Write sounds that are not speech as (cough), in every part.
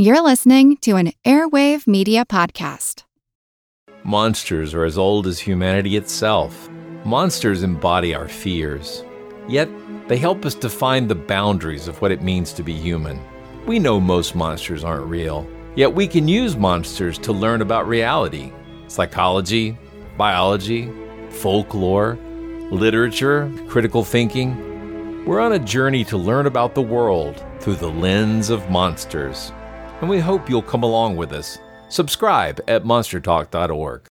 You're listening to an Airwave Media Podcast. Monsters are as old as humanity itself. Monsters embody our fears. Yet, they help us define the boundaries of what it means to be human. We know most monsters aren't real, yet we can use monsters to learn about reality, psychology, biology, folklore, literature, critical thinking. We're on a journey to learn about the world through the lens of monsters and we hope you'll come along with us. Subscribe at monstertalk.org.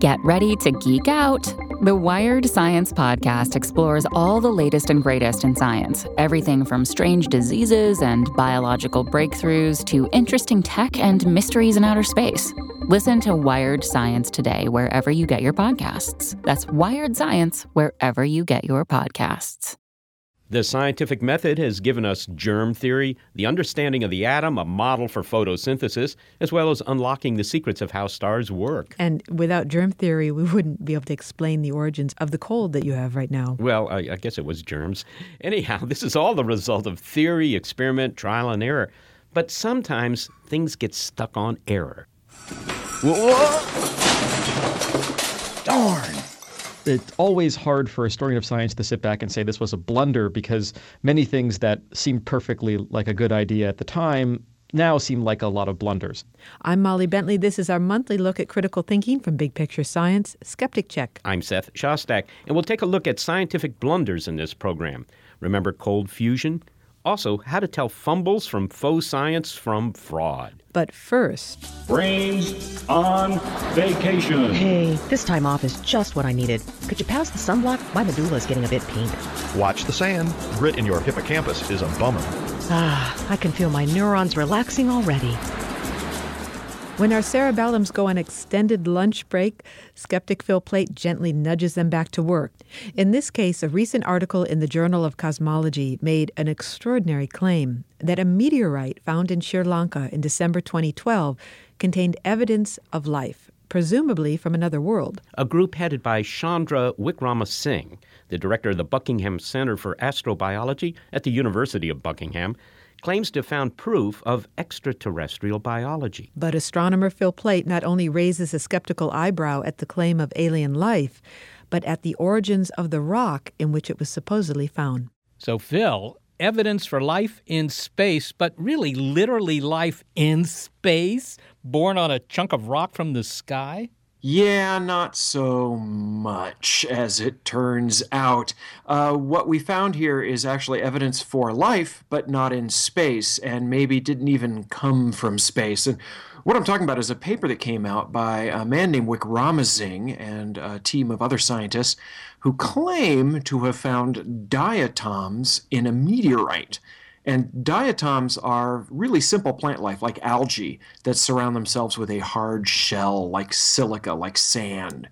Get ready to geek out. The Wired Science Podcast explores all the latest and greatest in science everything from strange diseases and biological breakthroughs to interesting tech and mysteries in outer space. Listen to Wired Science today, wherever you get your podcasts. That's Wired Science, wherever you get your podcasts. The scientific method has given us germ theory, the understanding of the atom, a model for photosynthesis, as well as unlocking the secrets of how stars work. And without germ theory, we wouldn't be able to explain the origins of the cold that you have right now. Well, I, I guess it was germs. (laughs) Anyhow, this is all the result of theory, experiment, trial, and error. But sometimes things get stuck on error. Whoa! Darn! It's always hard for a historian of science to sit back and say this was a blunder because many things that seemed perfectly like a good idea at the time now seem like a lot of blunders. I'm Molly Bentley. This is our monthly look at critical thinking from Big Picture Science, Skeptic Check. I'm Seth Shostak, and we'll take a look at scientific blunders in this program. Remember cold fusion? Also, how to tell fumbles from faux science from fraud. But first, brains on vacation. Hey, this time off is just what I needed. Could you pass the sunblock? My medulla is getting a bit pink. Watch the sand. Grit in your hippocampus is a bummer. Ah, I can feel my neurons relaxing already. When our cerebellums go on extended lunch break, skeptic Phil Plait gently nudges them back to work. In this case, a recent article in the Journal of Cosmology made an extraordinary claim that a meteorite found in Sri Lanka in December 2012 contained evidence of life, presumably from another world. A group headed by Chandra Wickramasinghe, the director of the Buckingham Center for Astrobiology at the University of Buckingham, claims to have found proof of extraterrestrial biology. But astronomer Phil Plait not only raises a skeptical eyebrow at the claim of alien life, but at the origins of the rock in which it was supposedly found. So, Phil, evidence for life in space, but really literally life in space, born on a chunk of rock from the sky? Yeah, not so much, as it turns out. Uh, what we found here is actually evidence for life, but not in space, and maybe didn't even come from space. And what I'm talking about is a paper that came out by a man named Wick Wickramasinghe and a team of other scientists who claim to have found diatoms in a meteorite. And diatoms are really simple plant life, like algae, that surround themselves with a hard shell, like silica, like sand.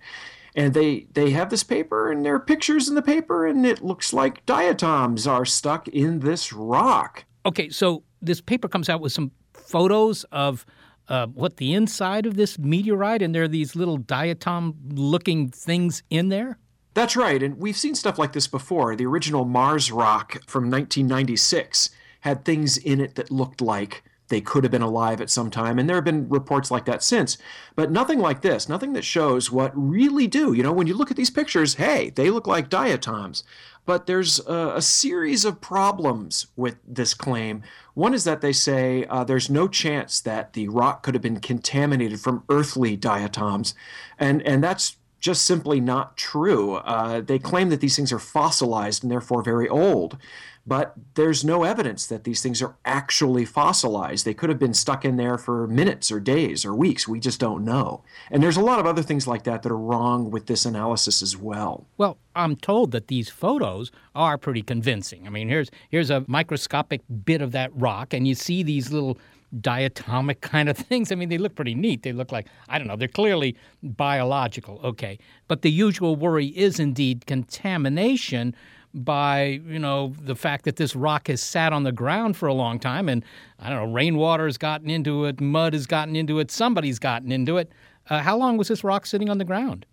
And they, they have this paper, and there are pictures in the paper, and it looks like diatoms are stuck in this rock. Okay, so this paper comes out with some photos of uh, what the inside of this meteorite, and there are these little diatom looking things in there? That's right, and we've seen stuff like this before. The original Mars rock from 1996 had things in it that looked like they could have been alive at some time. And there have been reports like that since. But nothing like this, nothing that shows what really do. You know, when you look at these pictures, hey, they look like diatoms. But there's a, a series of problems with this claim. One is that they say uh, there's no chance that the rock could have been contaminated from earthly diatoms. And, and that's just simply not true. Uh, they claim that these things are fossilized and therefore very old but there's no evidence that these things are actually fossilized. They could have been stuck in there for minutes or days or weeks. We just don't know. And there's a lot of other things like that that are wrong with this analysis as well. Well, I'm told that these photos are pretty convincing. I mean, here's here's a microscopic bit of that rock and you see these little diatomic kind of (laughs) things. I mean, they look pretty neat. They look like, I don't know, they're clearly biological. Okay. But the usual worry is indeed contamination by you know the fact that this rock has sat on the ground for a long time and I don't know rainwater has gotten into it, mud has gotten into it, somebody's gotten into it. Uh, how long was this rock sitting on the ground?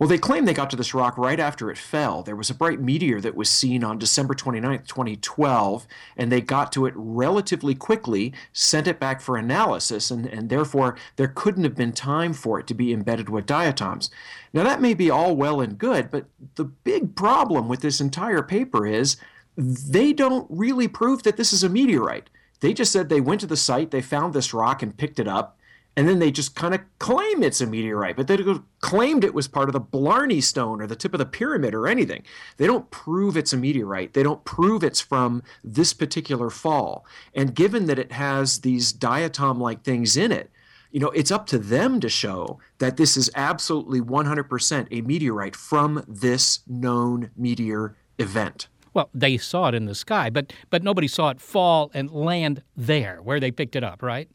Well, they claim they got to this rock right after it fell. There was a bright meteor that was seen on December 29, 2012, and they got to it relatively quickly, sent it back for analysis, and, and therefore there couldn't have been time for it to be embedded with diatoms. Now, that may be all well and good, but the big problem with this entire paper is they don't really prove that this is a meteorite. They just said they went to the site, they found this rock and picked it up, and then they just kind of claim it's a meteorite, but they claimed it was part of the Blarney Stone or the tip of the pyramid or anything. They don't prove it's a meteorite. They don't prove it's from this particular fall. And given that it has these diatom like things in it, you know, it's up to them to show that this is absolutely 100% a meteorite from this known meteor event. Well, they saw it in the sky, but but nobody saw it fall and land there where they picked it up, right?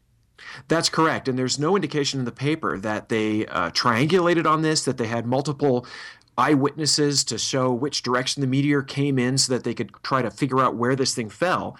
That's correct. And there's no indication in the paper that they uh, triangulated on this, that they had multiple eyewitnesses to show which direction the meteor came in so that they could try to figure out where this thing fell.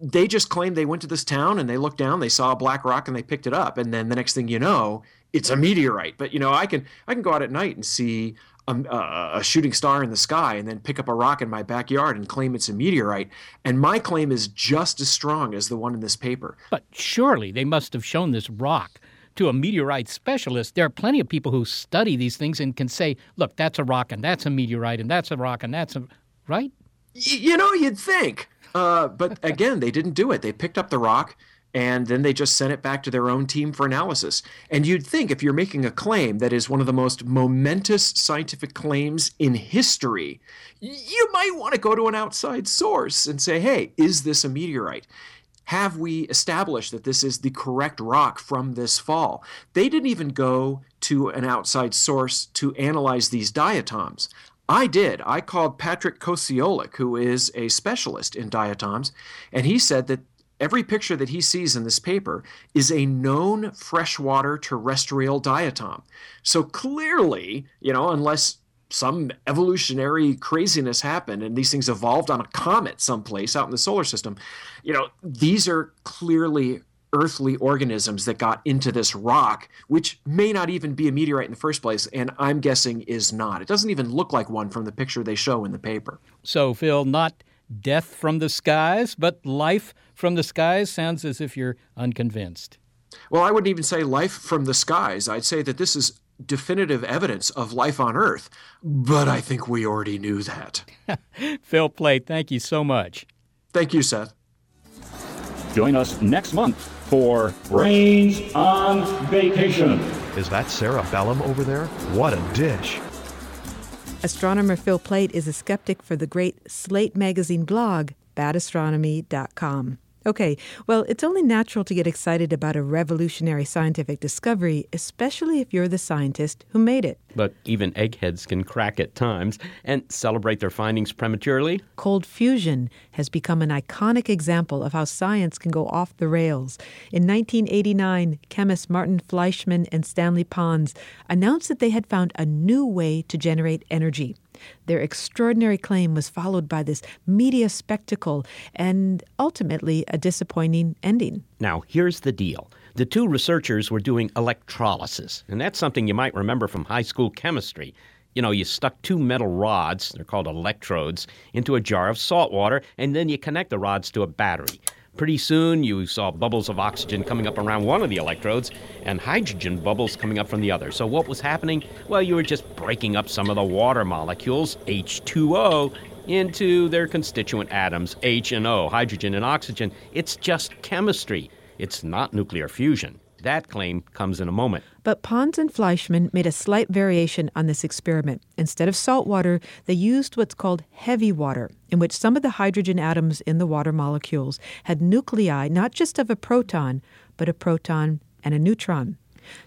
They just claimed they went to this town and they looked down, they saw a black rock and they picked it up. And then the next thing you know, it's a meteorite. But you know, I can I can go out at night and see a, a, shooting star in the sky and then pick up a rock in my backyard and claim it's a meteorite. And my claim is just as strong as the one in this paper. But surely they must have shown this rock to a meteorite specialist. There are plenty of people who study these things and can say, look, that's a rock and that's a meteorite and that's a rock and that's a. Right? Y- you know, you'd think. Uh, but (laughs) again, they didn't do it. They picked up the rock and then they just sent it back to their own team for analysis. And you'd think if you're making a claim that is one of the most momentous scientific claims in history, you might want to go to an outside source and say, hey, is this a meteorite? Have we established that this is the correct rock from this fall? They didn't even go to an outside source to analyze these diatoms. I did. I called Patrick Kociolek, who is a specialist in diatoms, and he said that every picture that he sees in this paper is a known freshwater terrestrial diatom. So clearly, you know, unless some evolutionary craziness happened and these things evolved on a comet someplace out in the solar system, you know, these are clearly earthly organisms that got into this rock, which may not even be a meteorite in the first place, and I'm guessing is not. It doesn't even look like one from the picture they show in the paper. So, Phil, not death from the skies, but life from the skies sounds as if you're unconvinced. Well, I wouldn't even say life from the skies. I'd say that this is definitive evidence of life on Earth, but I think we already knew that. (laughs) Phil Plait, thank you so much. Thank you, Seth. Join us next month for Brains on Vacation. Is that Sarah Bellum over there? What a dish. Astronomer Phil Plait is a skeptic for the great Slate magazine blog, badastronomy.com. Okay, well, it's only natural to get excited about a revolutionary scientific discovery, especially if you're the scientist who made it. But even eggheads can crack at times and celebrate their findings prematurely. Cold fusion has become an iconic example of how science can go off the rails. In 1989, chemists Martin Fleischmann and Stanley Pons announced that they had found a new way to generate energy. Their extraordinary claim was followed by this media spectacle and ultimately a disappointing ending. Now, here's the deal. The two researchers were doing electrolysis, and that's something you might remember from high school chemistry. You know, you stuck two metal rods, they're called electrodes, into a jar of salt water, and then you connect the rods to a battery. Pretty soon, you saw bubbles of oxygen coming up around one of the electrodes and hydrogen bubbles coming up from the other. So, what was happening? Well, you were just breaking up some of the water molecules, H2O, into their constituent atoms, H and O, hydrogen and oxygen. It's just chemistry, it's not nuclear fusion. That claim comes in a moment. But Pons and Fleischmann made a slight variation on this experiment. Instead of salt water, they used what's called heavy water, in which some of the hydrogen atoms in the water molecules had nuclei not just of a proton, but a proton and a neutron.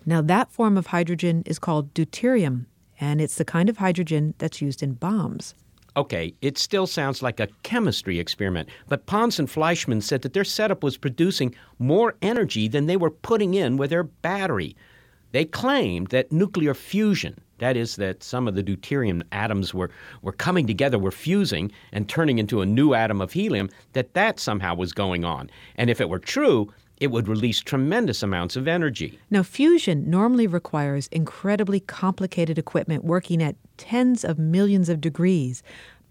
Now, that form of hydrogen is called deuterium, and it's the kind of hydrogen that's used in bombs. Okay, it still sounds like a chemistry experiment, but Pons and Fleischmann said that their setup was producing more energy than they were putting in with their battery. They claimed that nuclear fusion, that is, that some of the deuterium atoms were, were coming together, were fusing and turning into a new atom of helium, that that somehow was going on. And if it were true, it would release tremendous amounts of energy. Now, fusion normally requires incredibly complicated equipment working at tens of millions of degrees.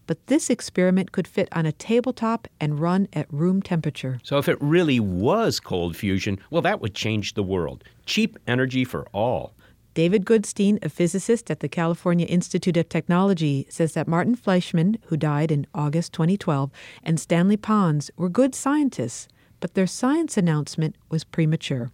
But this experiment could fit on a tabletop and run at room temperature. So, if it really was cold fusion, well, that would change the world. Cheap energy for all. David Goodstein, a physicist at the California Institute of Technology, says that Martin Fleischmann, who died in August 2012, and Stanley Pons were good scientists, but their science announcement was premature.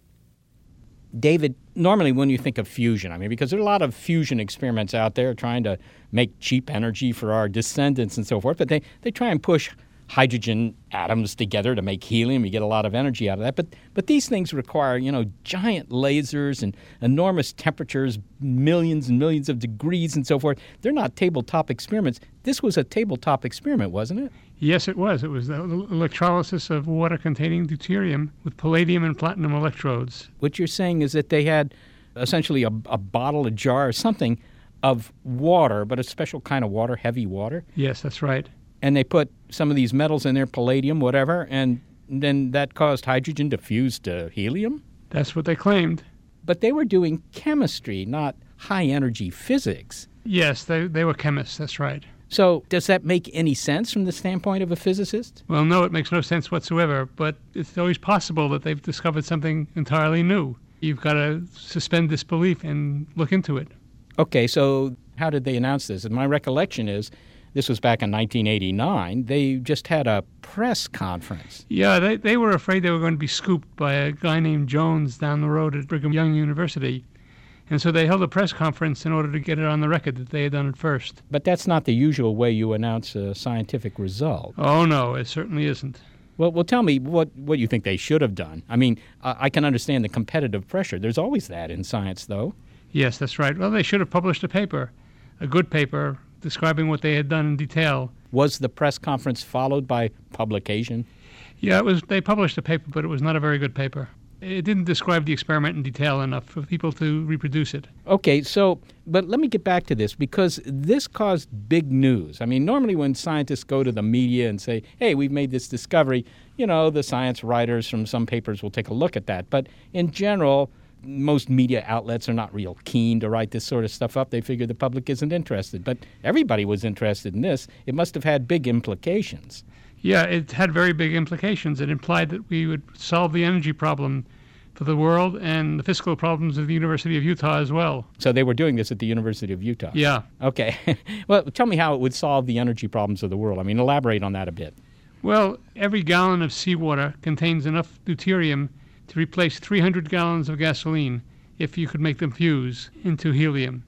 David, normally when you think of fusion, I mean, because there are a lot of fusion experiments out there trying to make cheap energy for our descendants and so forth, but they, they try and push hydrogen atoms together to make helium. You get a lot of energy out of that. But but these things require you know giant lasers and enormous temperatures, millions and millions of degrees and so forth. They're not tabletop experiments. This was a tabletop experiment, wasn't it? Yes, it was. It was the electrolysis of water containing deuterium with palladium and platinum electrodes. What you're saying is that they had essentially a, a bottle, a jar, or something of water, but a special kind of water, heavy water. Yes, that's right and they put some of these metals in there, palladium, whatever, and then that caused hydrogen to fuse to helium? That's what they claimed. But they were doing chemistry, not high energy physics. Yes, they, they were chemists, that's right. So, does that make any sense from the standpoint of a physicist? Well, no, it makes no sense whatsoever, but it's always possible that they've discovered something entirely new. You've got to suspend disbelief and look into it. Okay, so how did they announce this? And my recollection is this was back in 1989, they just had a press conference. Yeah, they, they were afraid they were going to be scooped by a guy named Jones down the road at Brigham Young University. And so they held a press conference in order to get it on the record that they had done it first. But that's not the usual way you announce a scientific result. Oh, no, it certainly isn't. Well, well, tell me what, what you think they should have done. I mean, uh, I can understand the competitive pressure. There's always that in science, though. Yes, that's right. Well, they should have published a paper, a good paper, describing what they had done in detail. Was the press conference followed by publication? Yeah, it was. They published a paper, but it was not a very good paper. It didn't describe the experiment in detail enough for people to reproduce it. Okay, so, but let me get back to this because this caused big news. I mean, normally when scientists go to the media and say, hey, we've made this discovery, you know, the science writers from some papers will take a look at that. But in general, most media outlets are not real keen to write this sort of stuff up. They figure the public isn't interested. But everybody was interested in this. It must have had big implications. Yeah, it had very big implications. It implied that we would solve the energy problem for the world and the fiscal problems of the University of Utah as well. So they were doing this at the University of Utah? Yeah. Okay. (laughs) well, tell me how it would solve the energy problems of the world. I mean, elaborate on that a bit. Well, every gallon of seawater contains enough deuterium to replace 300 gallons of gasoline if you could make them fuse into helium.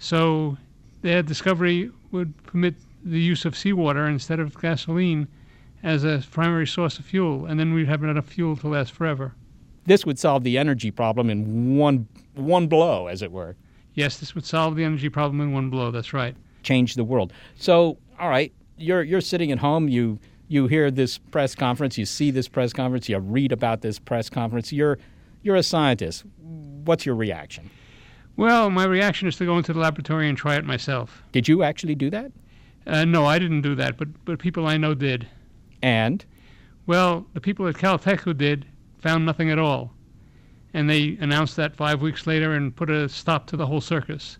So their discovery would permit the use of seawater instead of gasoline as a primary source of fuel, and then we'd have enough fuel to last forever. This would solve the energy problem in one one blow, as it were. Yes, this would solve the energy problem in one blow. That's right. Change the world. So, all right, you're you're sitting at home. You you hear this press conference, you see this press conference, you read about this press conference. You're you're a scientist. What's your reaction? Well, my reaction is to go into the laboratory and try it myself. Did you actually do that? Uh, no, I didn't do that, but but people I know did. And? Well, the people at Caltech who did found nothing at all, and they announced that five weeks later and put a stop to the whole circus.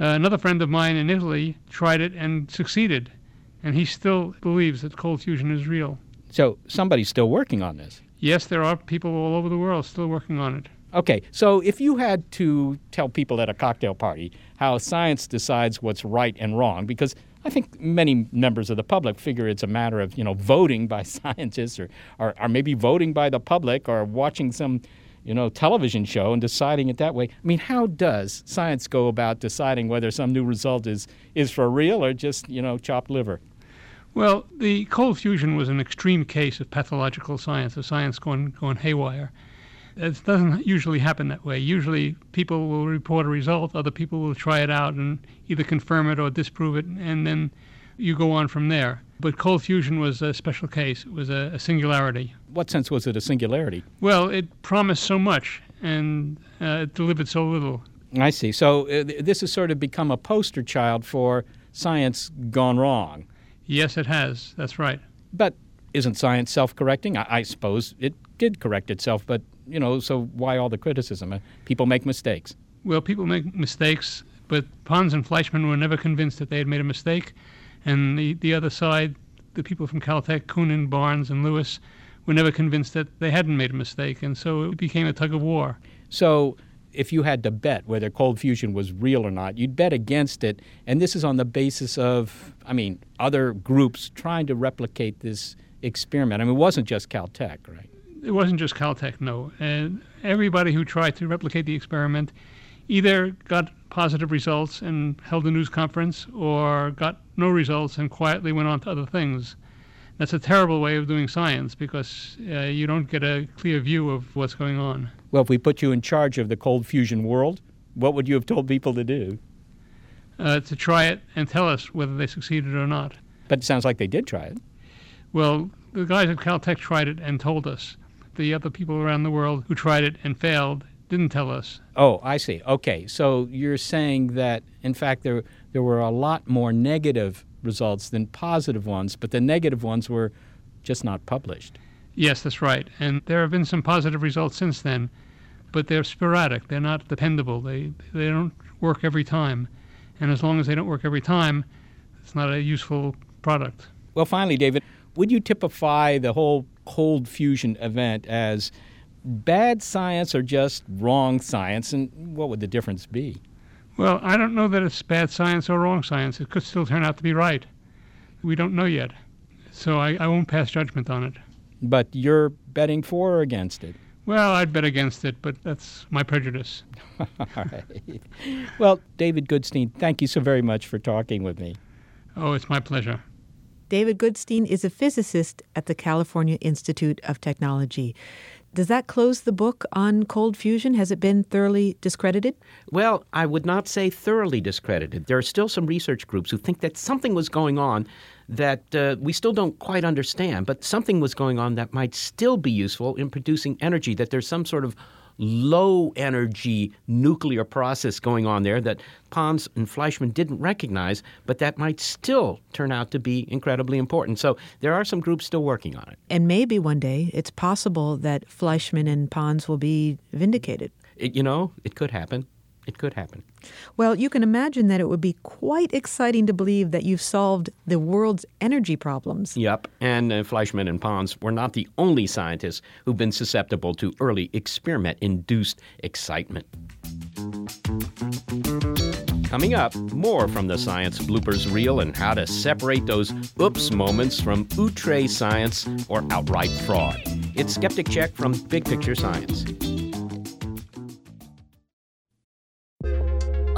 Uh, another friend of mine in Italy tried it and succeeded and he still believes that cold fusion is real. So somebody's still working on this. Yes, there are people all over the world still working on it. Okay, so if you had to tell people at a cocktail party how science decides what's right and wrong, because I think many members of the public figure it's a matter of you know voting by (laughs) scientists or, or, or maybe voting by the public or watching some you know, television show and deciding it that way. I mean, how does science go about deciding whether some new result is, is for real or just, you know, chopped liver? Well, the cold fusion was an extreme case of pathological science, of science going, going haywire. It doesn't usually happen that way. Usually, people will report a result, other people will try it out and either confirm it or disprove it, and then you go on from there. But cold fusion was a special case, it was a, a singularity. What sense was it a singularity? Well, it promised so much and uh, it delivered so little. I see. So, uh, this has sort of become a poster child for science gone wrong. Yes, it has. That's right. But isn't science self correcting? I, I, suppose it did correct itself, but, you know, so why all the criticism? Uh, people make mistakes. Well, people make mistakes, but Pons and Fleischmann were never convinced that they had made a mistake. And the, the other side, the people from Caltech, Koonin, Barnes, and Lewis, were never convinced that they hadn't made a mistake. And so it became a tug of war. So if you had to bet whether cold fusion was real or not, you'd bet against it. And this is on the basis of, I mean, other groups trying to replicate this experiment. I mean, it wasn't just Caltech, right? It wasn't just Caltech, no. And everybody who tried to replicate the experiment either got positive results and held a news conference or got no results and quietly went on to other things. That's a terrible way of doing science because uh, you don't get a clear view of what's going on. Well, if we put you in charge of the cold fusion world, what would you have told people to do? Uh, to try it and tell us whether they succeeded or not. But it sounds like they did try it. Well, the guys at Caltech tried it and told us. The other people around the world who tried it and failed didn't tell us. Oh, I see. Okay, so you're saying that in fact there there were a lot more negative results than positive ones, but the negative ones were just not published. Yes, that's right. And there have been some positive results since then, but they're sporadic. They're not dependable. They they don't work every time. And as long as they don't work every time, it's not a useful product. Well, finally, David, would you typify the whole cold fusion event as bad science or just wrong science, and what would the difference be? Well, I don't know that it's bad science or wrong science. It could still turn out to be right. We don't know yet. So I, I won't pass judgment on it. But you're betting for or against it? Well, I'd bet against it, but that's my prejudice. (laughs) All right. Well, David Goodstein, thank you so very much for talking with me. Oh, it's my pleasure. David Goodstein is a physicist at the California Institute of Technology. Does that close the book on cold fusion? Has it been thoroughly discredited? Well, I would not say thoroughly discredited. There are still some research groups who think that something was going on that uh, we still don't quite understand, but something was going on that might still be useful in producing energy, that there's some sort of low energy nuclear process going on there that Pons and Fleischmann didn't recognize, but that might still turn out to be incredibly important. So there are some groups still working on it. And maybe one day it's possible that Fleischmann and Pons will be vindicated. It, you know, it could happen. It could happen. Well, you can imagine that it would be quite exciting to believe that you've solved the world's energy problems. Yep. And uh, Fleischmann and Pons were not the only scientists who've been susceptible to early experiment induced excitement. Coming up, more from the science bloopers reel and how to separate those oops moments from outre science or outright fraud. It's Skeptic Check from Big Picture Science.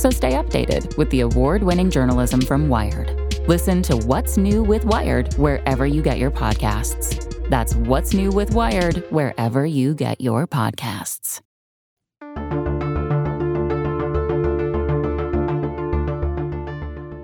So stay updated with the award winning journalism from Wired. Listen to What's New with Wired wherever you get your podcasts. That's What's New with Wired wherever you get your podcasts.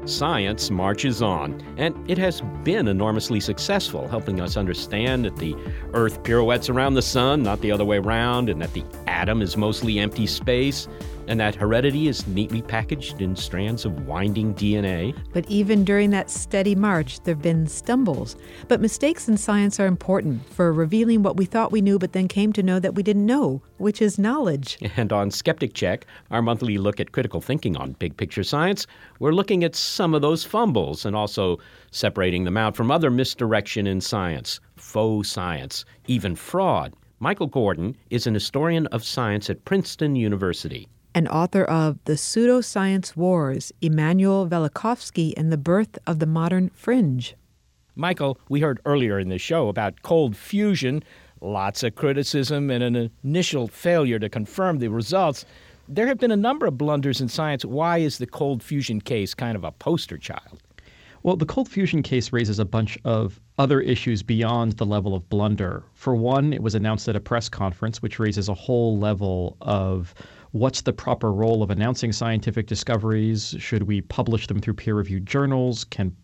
Science marches on, and it has been enormously successful, helping us understand that the Earth pirouettes around the Sun, not the other way around, and that the atom is mostly empty space, and that heredity is neatly packaged in strands of winding DNA. But even during that steady march, there have been stumbles. But mistakes in science are important for revealing what we thought we knew, but then came to know that we didn't know, which is knowledge. (laughs) And on Skeptic Check, our monthly look at critical thinking on big picture science, we're looking at some of those fumbles and also separating them out from other misdirection in science, faux science, even fraud. Michael Gordin is an historian of science at Princeton University and author of The Pseudoscience Wars Immanuel Velikovsky and the Birth of the Modern Fringe. Michael, we heard earlier in the show about cold fusion, lots of criticism, and an initial failure to confirm the results. There have been a number of blunders in science. Why is the cold fusion case kind of a poster child? Well, the cold fusion case raises a bunch of other issues beyond the level of blunder. For one, it was announced at a press conference, which raises a whole level of what's the proper role of announcing scientific discoveries? Should we publish them through peer reviewed journals? Can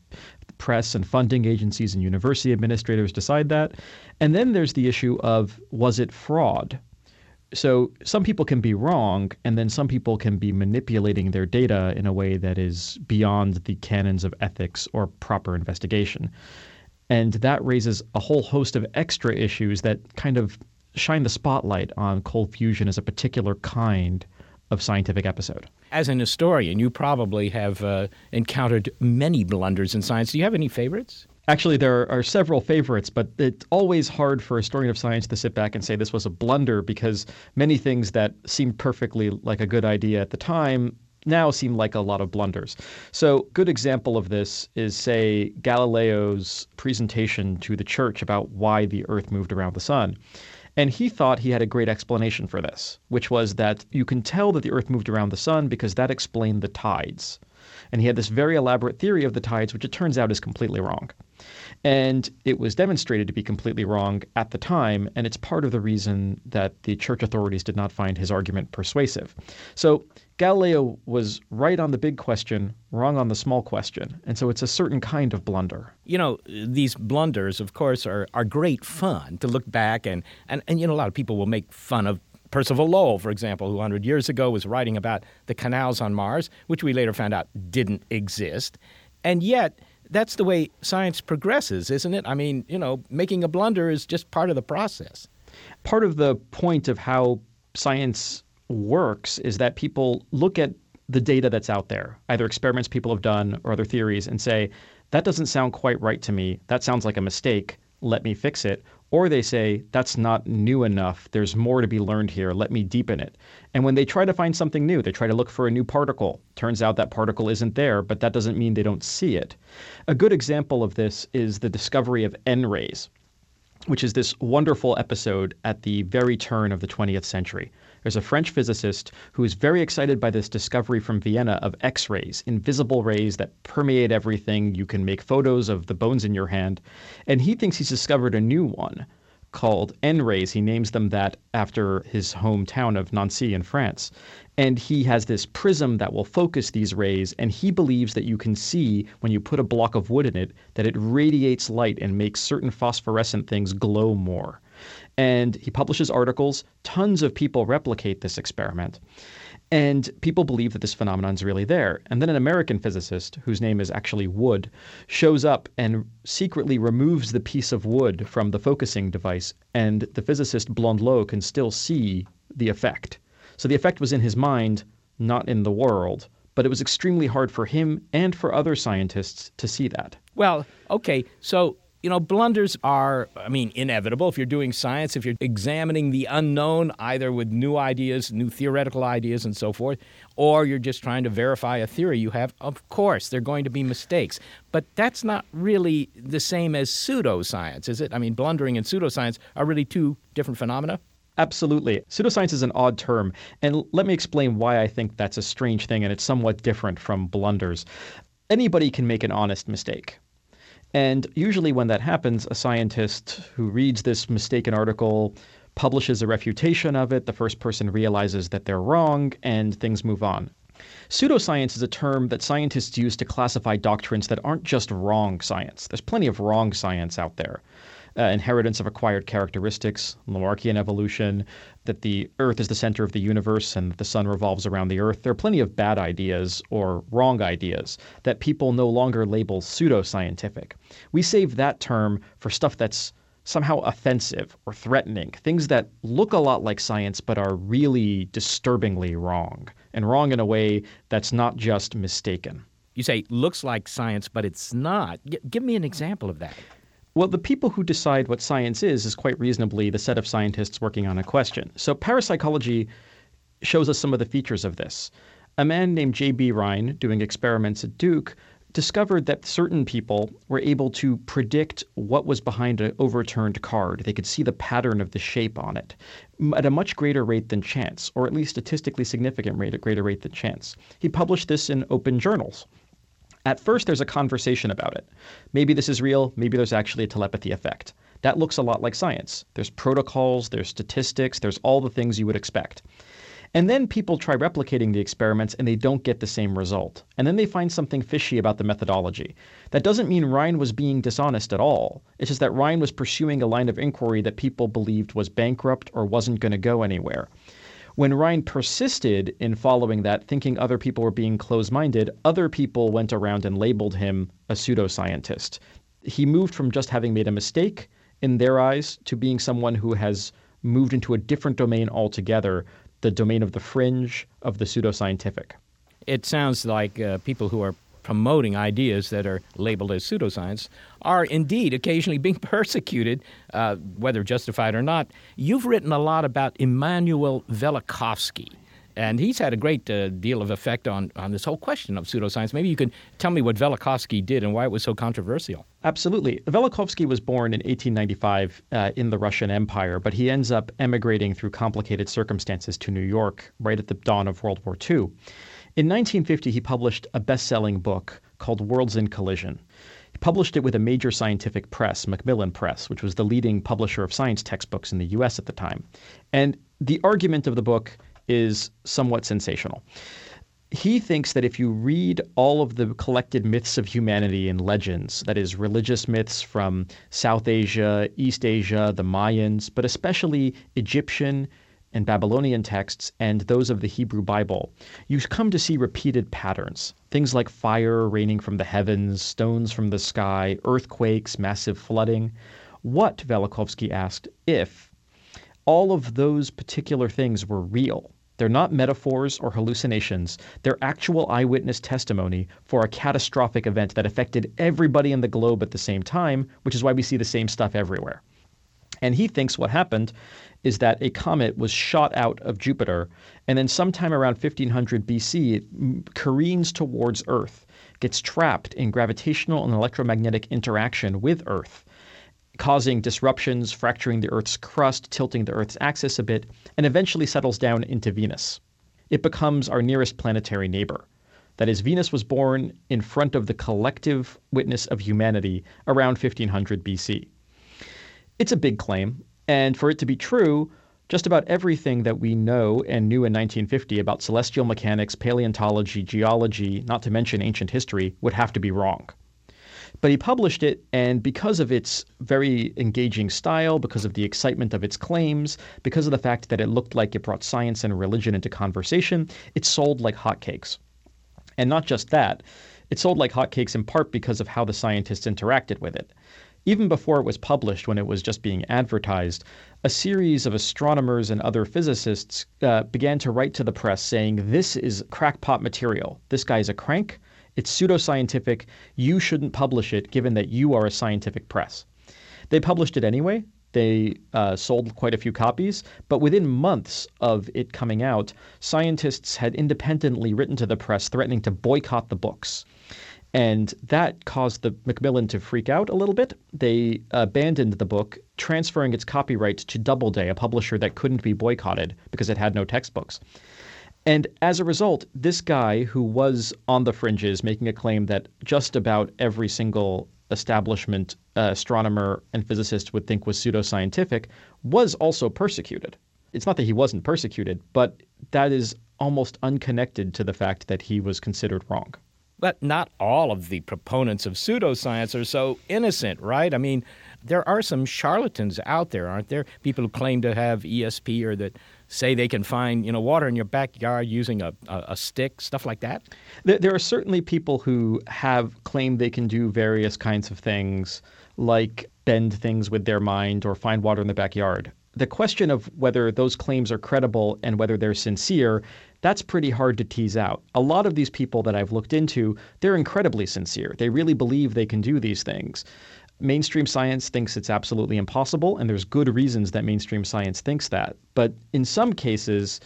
press and funding agencies and university administrators decide that? And then there's the issue of was it fraud? So some people can be wrong, and then some people can be manipulating their data in a way that is beyond the canons of ethics or proper investigation. And that raises a whole host of extra issues that kind of shine the spotlight on cold fusion as a particular kind of scientific episode. As an historian, you probably have uh, encountered many blunders in science. Do you have any favorites? Actually, there are several favorites, but it's always hard for a historian of science to sit back and say this was a blunder because many things that seemed perfectly like a good idea at the time now seem like a lot of blunders. So, good example of this is say Galileo's presentation to the church about why the earth moved around the sun. And he thought he had a great explanation for this, which was that you can tell that the earth moved around the sun because that explained the tides. And he had this very elaborate theory of the tides, which it turns out is completely wrong. And it was demonstrated to be completely wrong at the time, and it's part of the reason that the church authorities did not find his argument persuasive. So Galileo was right on the big question, wrong on the small question. And so it's a certain kind of blunder. You know, these blunders, of course, are, are great fun to look back and, and, and, you know, a lot of people will make fun of Percival Lowell, for example, who 100 years ago was writing about the canals on Mars, which we later found out didn't exist. And yet, that's the way science progresses, isn't it? I mean, you know, making a blunder is just part of the process. Part of the point of how science works is that people look at the data that's out there, either experiments people have done or other theories, and say, that doesn't sound quite right to me. That sounds like a mistake. Let me fix it. Or they say, that's not new enough. There's more to be learned here. Let me deepen it. And when they try to find something new, they try to look for a new particle. Turns out that particle isn't there, but that doesn't mean they don't see it. A good example of this is the discovery of N rays, which is this wonderful episode at the very turn of the 20th century. There's a French physicist who is very excited by this discovery from Vienna of X rays, invisible rays that permeate everything. You can make photos of the bones in your hand. And he thinks he's discovered a new one called N rays. He names them that after his hometown of Nancy in France. And he has this prism that will focus these rays, and he believes that you can see when you put a block of wood in it that it radiates light and makes certain phosphorescent things glow more. And he publishes articles. Tons of people replicate this experiment. And people believe that this phenomenon is really there. And then an American physicist, whose name is actually Wood, shows up and secretly removes the piece of wood from the focusing device. And the physicist Blondlot can still see the effect. So the effect was in his mind, not in the world. But it was extremely hard for him and for other scientists to see that. Well, okay, so you know, blunders are, I mean, inevitable if you're doing science, if you're examining the unknown, either with new ideas, new theoretical ideas, and so forth, or you're just trying to verify a theory you have. Of course, there are going to be mistakes. But that's not really the same as pseudoscience, is it? I mean, blundering and pseudoscience are really two different phenomena. Absolutely. Pseudoscience is an odd term. And let me explain why I think that's a strange thing and it's somewhat different from blunders. Anybody can make an honest mistake. And usually, when that happens, a scientist who reads this mistaken article publishes a refutation of it. The first person realizes that they're wrong, and things move on. Pseudoscience is a term that scientists use to classify doctrines that aren't just wrong science. There's plenty of wrong science out there uh, inheritance of acquired characteristics, Lamarckian evolution, that the Earth is the center of the universe and that the sun revolves around the Earth. There are plenty of bad ideas or wrong ideas that people no longer label pseudoscientific. We save that term for stuff that's somehow offensive or threatening, things that look a lot like science but are really disturbingly wrong, and wrong in a way that's not just mistaken. You say looks like science, but it's not. G- give me an example of that. Well, the people who decide what science is is quite reasonably the set of scientists working on a question. So parapsychology shows us some of the features of this. A man named J.B. Rhine, doing experiments at Duke, discovered that certain people were able to predict what was behind an overturned card. They could see the pattern of the shape on it at a much greater rate than chance, or at least statistically significant rate, at greater rate than chance. He published this in open journals. At first, there's a conversation about it. Maybe this is real, maybe there's actually a telepathy effect. That looks a lot like science. There's protocols, there's statistics, there's all the things you would expect. And then people try replicating the experiments and they don't get the same result. And then they find something fishy about the methodology. That doesn't mean Rhine was being dishonest at all. It's just that Rhine was pursuing a line of inquiry that people believed was bankrupt or wasn't going to go anywhere. When Rhine persisted in following that, thinking other people were being closed minded, other people went around and labeled him a pseudoscientist. He moved from just having made a mistake in their eyes to being someone who has moved into a different domain altogether the domain of the fringe, of the pseudoscientific. It sounds like uh, people who are promoting ideas that are labeled as pseudoscience are indeed occasionally being (laughs) persecuted, uh, whether justified or not. You've written a lot about Immanuel Velikovsky. And he's had a great uh, deal of effect on, on this whole question of pseudoscience. Maybe you could tell me what Velikovsky did and why it was so controversial. Absolutely. Velikovsky was born in 1895 uh, in the Russian Empire, but he ends up emigrating through complicated circumstances to New York right at the dawn of World War II. In 1950, he published a best selling book called Worlds in Collision. He published it with a major scientific press, Macmillan Press, which was the leading publisher of science textbooks in the US at the time. And the argument of the book is somewhat sensational. He thinks that if you read all of the collected myths of humanity and legends, that is, religious myths from South Asia, East Asia, the Mayans, but especially Egyptian and Babylonian texts and those of the Hebrew Bible, you come to see repeated patterns. Things like fire raining from the heavens, stones from the sky, earthquakes, massive flooding. What, Velikovsky asked, if all of those particular things were real. They're not metaphors or hallucinations. They're actual eyewitness testimony for a catastrophic event that affected everybody in the globe at the same time, which is why we see the same stuff everywhere. And he thinks what happened is that a comet was shot out of Jupiter, and then sometime around 1500 BC, it careens towards Earth, gets trapped in gravitational and electromagnetic interaction with Earth causing disruptions, fracturing the Earth's crust, tilting the Earth's axis a bit, and eventually settles down into Venus. It becomes our nearest planetary neighbor. That is, Venus was born in front of the collective witness of humanity around 1500 BC. It's a big claim, and for it to be true, just about everything that we know and knew in 1950 about celestial mechanics, paleontology, geology, not to mention ancient history, would have to be wrong. But he published it, and because of its very engaging style, because of the excitement of its claims, because of the fact that it looked like it brought science and religion into conversation, it sold like hotcakes. And not just that, it sold like hotcakes in part because of how the scientists interacted with it. Even before it was published, when it was just being advertised, a series of astronomers and other physicists uh, began to write to the press saying, This is crackpot material. This guy's a crank. It's pseudoscientific. You shouldn't publish it given that you are a scientific press. They published it anyway. They uh, sold quite a few copies, but within months of it coming out, scientists had independently written to the press threatening to boycott the books. And that caused the Macmillan to freak out a little bit. They abandoned the book, transferring its copyright to Doubleday, a publisher that couldn't be boycotted because it had no textbooks. And as a result, this guy who was on the fringes making a claim that just about every single establishment uh, astronomer and physicist would think was pseudoscientific was also persecuted. It's not that he wasn't persecuted, but that is almost unconnected to the fact that he was considered wrong. But not all of the proponents of pseudoscience are so innocent, right? I mean, there are some charlatans out there, aren't there? People who claim to have ESP or that say they can find you know water in your backyard using a, a, a stick, stuff like that? There, are certainly people who have claimed they can do various kinds of things, like bend things with their mind or find water in the backyard. The question of whether those claims are credible and whether they're sincere, that's pretty hard to tease out. A lot of these people that I've looked into, they're incredibly sincere. They really believe they can do these things mainstream science thinks it's absolutely impossible, and there's good reasons that mainstream science thinks that. But in some cases,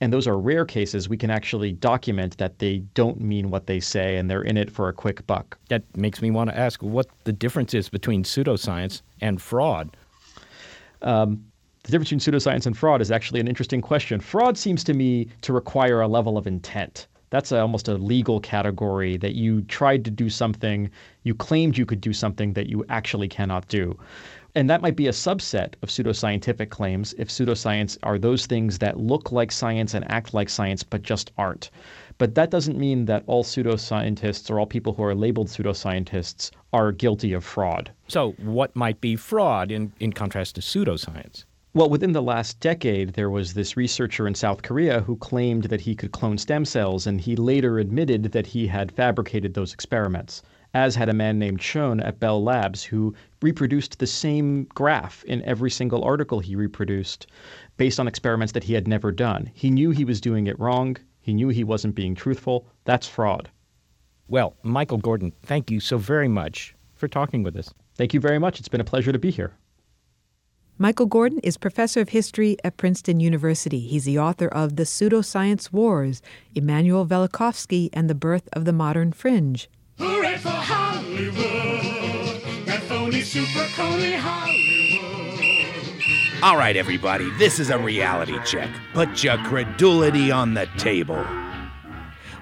and those are rare cases, we can actually document that they don't mean what they say and they're in it for a quick buck. That makes me want to ask what the difference is between pseudoscience and fraud. Um, the difference between pseudoscience and fraud is actually an interesting question. Fraud seems to me to require a level of intent That's a, almost a legal category that you tried to do something, you claimed you could do something that you actually cannot do. And that might be a subset of pseudoscientific claims if pseudoscience are those things that look like science and act like science but just aren't. But that doesn't mean that all pseudoscientists or all people who are labeled pseudoscientists are guilty of fraud. So, what might be fraud in, in contrast to pseudoscience? Well, within the last decade, there was this researcher in South Korea who claimed that he could clone stem cells, and he later admitted that he had fabricated those experiments, as had a man named Schoen at Bell Labs who reproduced the same graph in every single article he reproduced based on experiments that he had never done. He knew he was doing it wrong. He knew he wasn't being truthful. That's fraud. Well, Michael Gordin, thank you so very much for talking with us. Thank you very much. It's been a pleasure to be here. Michael Gordin is professor of history at Princeton University. He's the author of The Pseudoscience Wars, Immanuel Velikovsky and the Birth of the Modern Fringe. Hooray for Hollywood! That phony super Hollywood! All right, everybody, this is a reality check. Put your credulity on the table.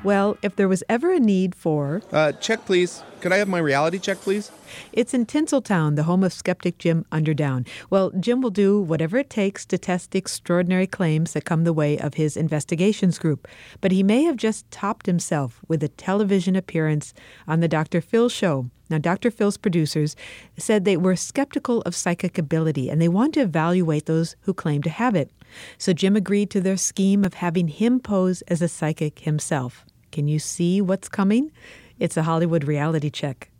Well, if there was ever a need for. Uh, check, please. Could I have my reality check, please? It's in Tinseltown, the home of skeptic Jim Underdown. Well, Jim will do whatever it takes to test the extraordinary claims that come the way of his investigations group. But he may have just topped himself with a television appearance on the Dr. Phil show. Now, Dr. Phil's producers said they were skeptical of psychic ability and they want to evaluate those who claim to have it. So Jim agreed to their scheme of having him pose as a psychic himself. Can you see what's coming? It's a Hollywood reality check.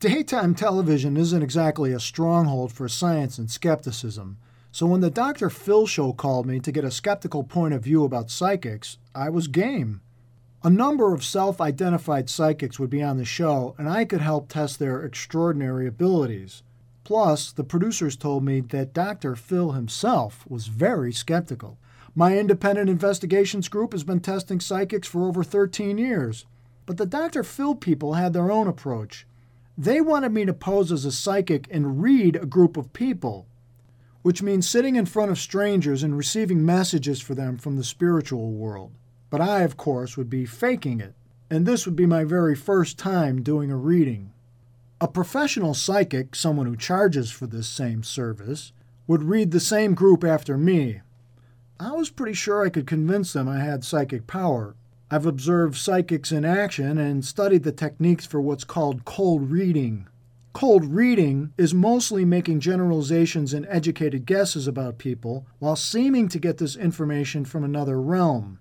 Daytime television isn't exactly a stronghold for science and skepticism, so when the Dr. Phil show called me to get a skeptical point of view about psychics, I was game. A number of self identified psychics would be on the show, and I could help test their extraordinary abilities. Plus, the producers told me that Dr. Phil himself was very skeptical. My independent investigations group has been testing psychics for over 13 years. But the Dr. Phil people had their own approach. They wanted me to pose as a psychic and read a group of people, which means sitting in front of strangers and receiving messages for them from the spiritual world. But I, of course, would be faking it, and this would be my very first time doing a reading. A professional psychic, someone who charges for this same service, would read the same group after me, I was pretty sure I could convince them I had psychic power. I've observed psychics in action and studied the techniques for what's called cold reading. Cold reading is mostly making generalizations and educated guesses about people while seeming to get this information from another realm.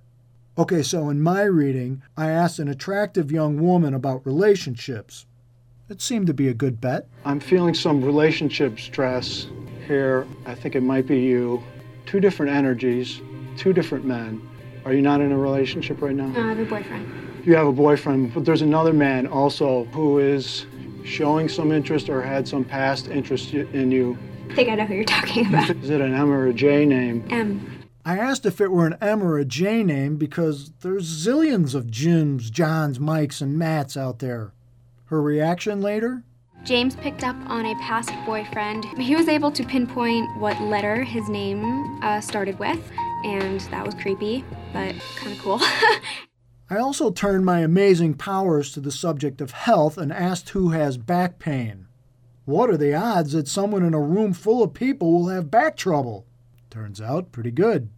Okay, so in my reading, I asked an attractive young woman about relationships. It seemed to be a good bet. I'm feeling some relationship stress here. I think it might be you two different energies, two different men. Are you not in a relationship right now? No, I have a boyfriend. You have a boyfriend, but there's another man also who is showing some interest or had some past interest in you. I think I know who you're talking about. (laughs) Is it an M or a J name? M. I asked if it were an M or a J name because there's zillions of Jims, Johns, Mikes, and Matts out there. Her reaction later? James picked up on a past boyfriend. He was able to pinpoint what letter his name uh, started with, and that was creepy, but mm. kind of cool. (laughs) I also turned my amazing powers to the subject of health and asked who has back pain. What are the odds that someone in a room full of people will have back trouble? Turns out pretty good.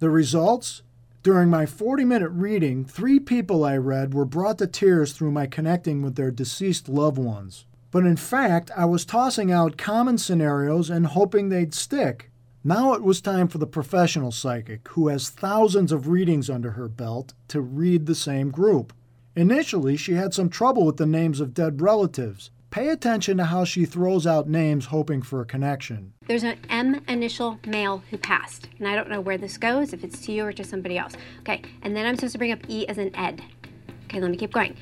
The results? During my 40 minute reading, three people I read were brought to tears through my connecting with their deceased loved ones. But in fact, I was tossing out common scenarios and hoping they'd stick. Now it was time for the professional psychic, who has thousands of readings under her belt, to read the same group. Initially, she had some trouble with the names of dead relatives. Pay attention to how she throws out names hoping for a connection. There's an M initial male who passed, and I don't know where this goes, if it's to you or to somebody else. Okay, and then I'm supposed to bring up E as an Ed. Okay, let me keep going.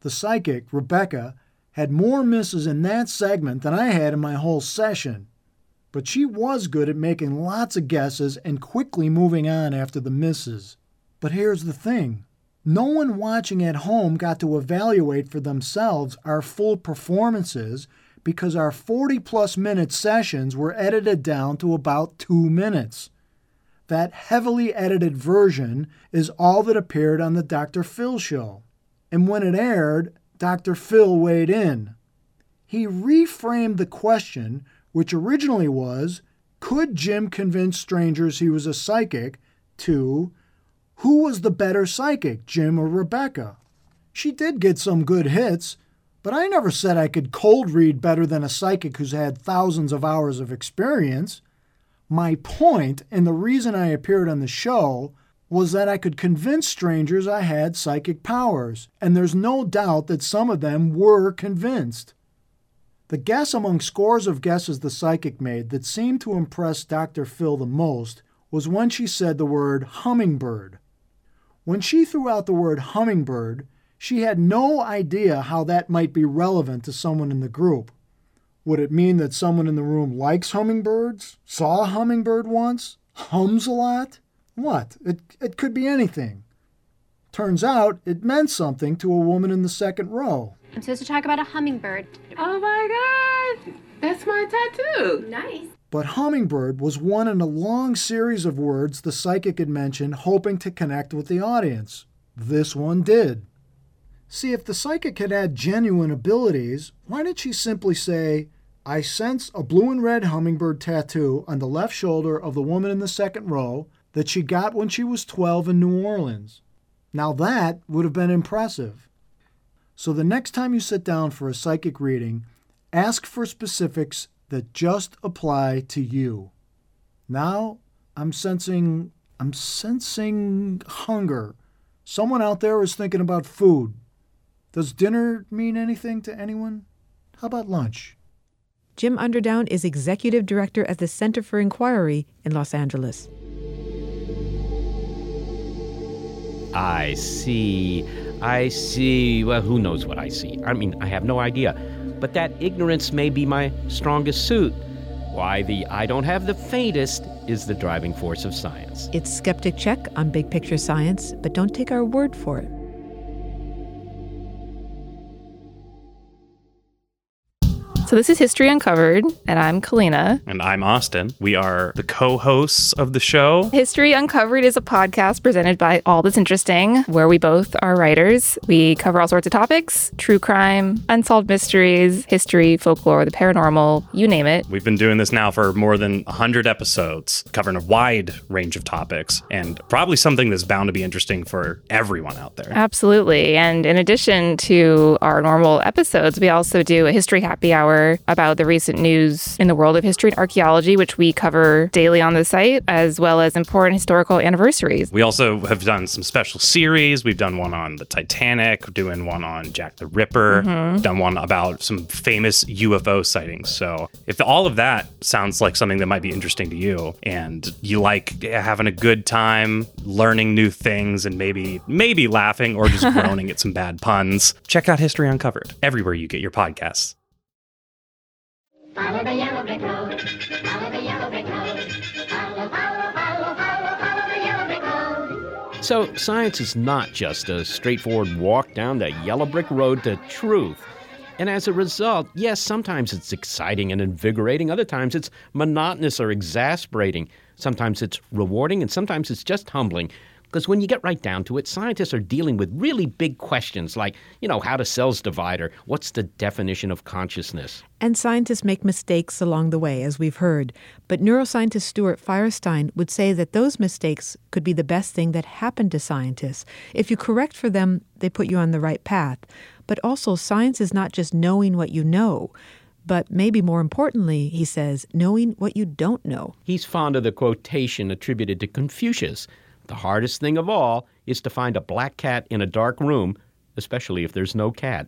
The psychic, Rebecca, had more misses in that segment than I had in my whole session. But she was good at making lots of guesses and quickly moving on after the misses. But here's the thing no one watching at home got to evaluate for themselves our full performances because our 40 plus minute sessions were edited down to about two minutes. that heavily edited version is all that appeared on the Dr. Phil show. And when it aired, Dr. Phil weighed in. He reframed the question, which originally was Could Jim convince strangers he was a psychic? to Who was the better psychic, Jim or Rebecca? She did get some good hits, but I never said I could cold read better than a psychic who's had thousands of hours of experience. My point, and the reason I appeared on the show, was that I could convince strangers I had psychic powers, and there's no doubt that some of them were convinced. The guess among scores of guesses the psychic made that seemed to impress Dr. Phil the most was when she said the word hummingbird. When she threw out the word hummingbird, she had no idea how that might be relevant to someone in the group. Would it mean that someone in the room likes hummingbirds, saw a hummingbird once, hums a lot? What? It, it could be anything. Turns out it meant something to a woman in the second row. I'm supposed to talk about a hummingbird. Oh my god! That's my tattoo. Nice. But hummingbird was one in a long series of words the psychic had mentioned, hoping to connect with the audience. This one did. See, if the psychic had had genuine abilities, why didn't she simply say, I sense a blue and red hummingbird tattoo on the left shoulder of the woman in the second row that she got when she was 12 in New Orleans? Now that would have been impressive. So the next time you sit down for a psychic reading, ask for specifics that just apply to you. Now I'm sensing I'm sensing hunger. Someone out there is thinking about food. Does dinner mean anything to anyone? How about lunch? Jim Underdown is executive director at the Center for Inquiry in Los Angeles. I see. I see. Well, who knows what I see? I mean, I have no idea. But that ignorance may be my strongest suit. Why the I don't have the faintest is the driving force of science. It's Skeptic Check on Big Picture Science, but don't take our word for it. So this is History Uncovered, and I'm Kalina. And I'm Austin. We are the co hosts of the show. History Uncovered is a podcast presented by All That's Interesting, where we both are writers. We cover all sorts of topics true crime, unsolved mysteries, history, folklore, the paranormal, you name it. We've been doing this now for more than 100 episodes, covering a wide range of topics, and probably something that's bound to be interesting for everyone out there. Absolutely. And in addition to our normal episodes, we also do a history happy hour about the recent news in the world of history and archaeology, which we cover daily on the site, as well as important historical anniversaries. We also have done some special series. We've done one on the Titanic, doing one on Jack the Ripper, Mhm. done one about some famous UFO sightings. So if all of that sounds like something that might be interesting to you and you like having a good time learning new things and maybe maybe laughing or just (laughs) groaning at some bad puns, check out History Uncovered everywhere you get your podcasts. Follow the yellow brick road. Follow the yellow brick road. Follow, the yellow brick road. So, science is not just a straightforward walk down the yellow brick road to truth. And as a result, yes, sometimes it's exciting and invigorating, other times it's monotonous or exasperating. Sometimes it's rewarding, and sometimes it's just humbling. Because when you get right down to it, scientists are dealing with really big questions like, you know, how do cells divide or what's the definition of consciousness? And scientists make mistakes along the way, as we've heard. But neuroscientist Stuart Firestein would say that those mistakes could be the best thing that happened to scientists. If you correct for them, they put you on the right path. But also, science is not just knowing what you know, but maybe more importantly, he says, knowing what you don't know. He's fond of the quotation attributed to Confucius The hardest thing of all is to find a black cat in a dark room, especially if there's no cat.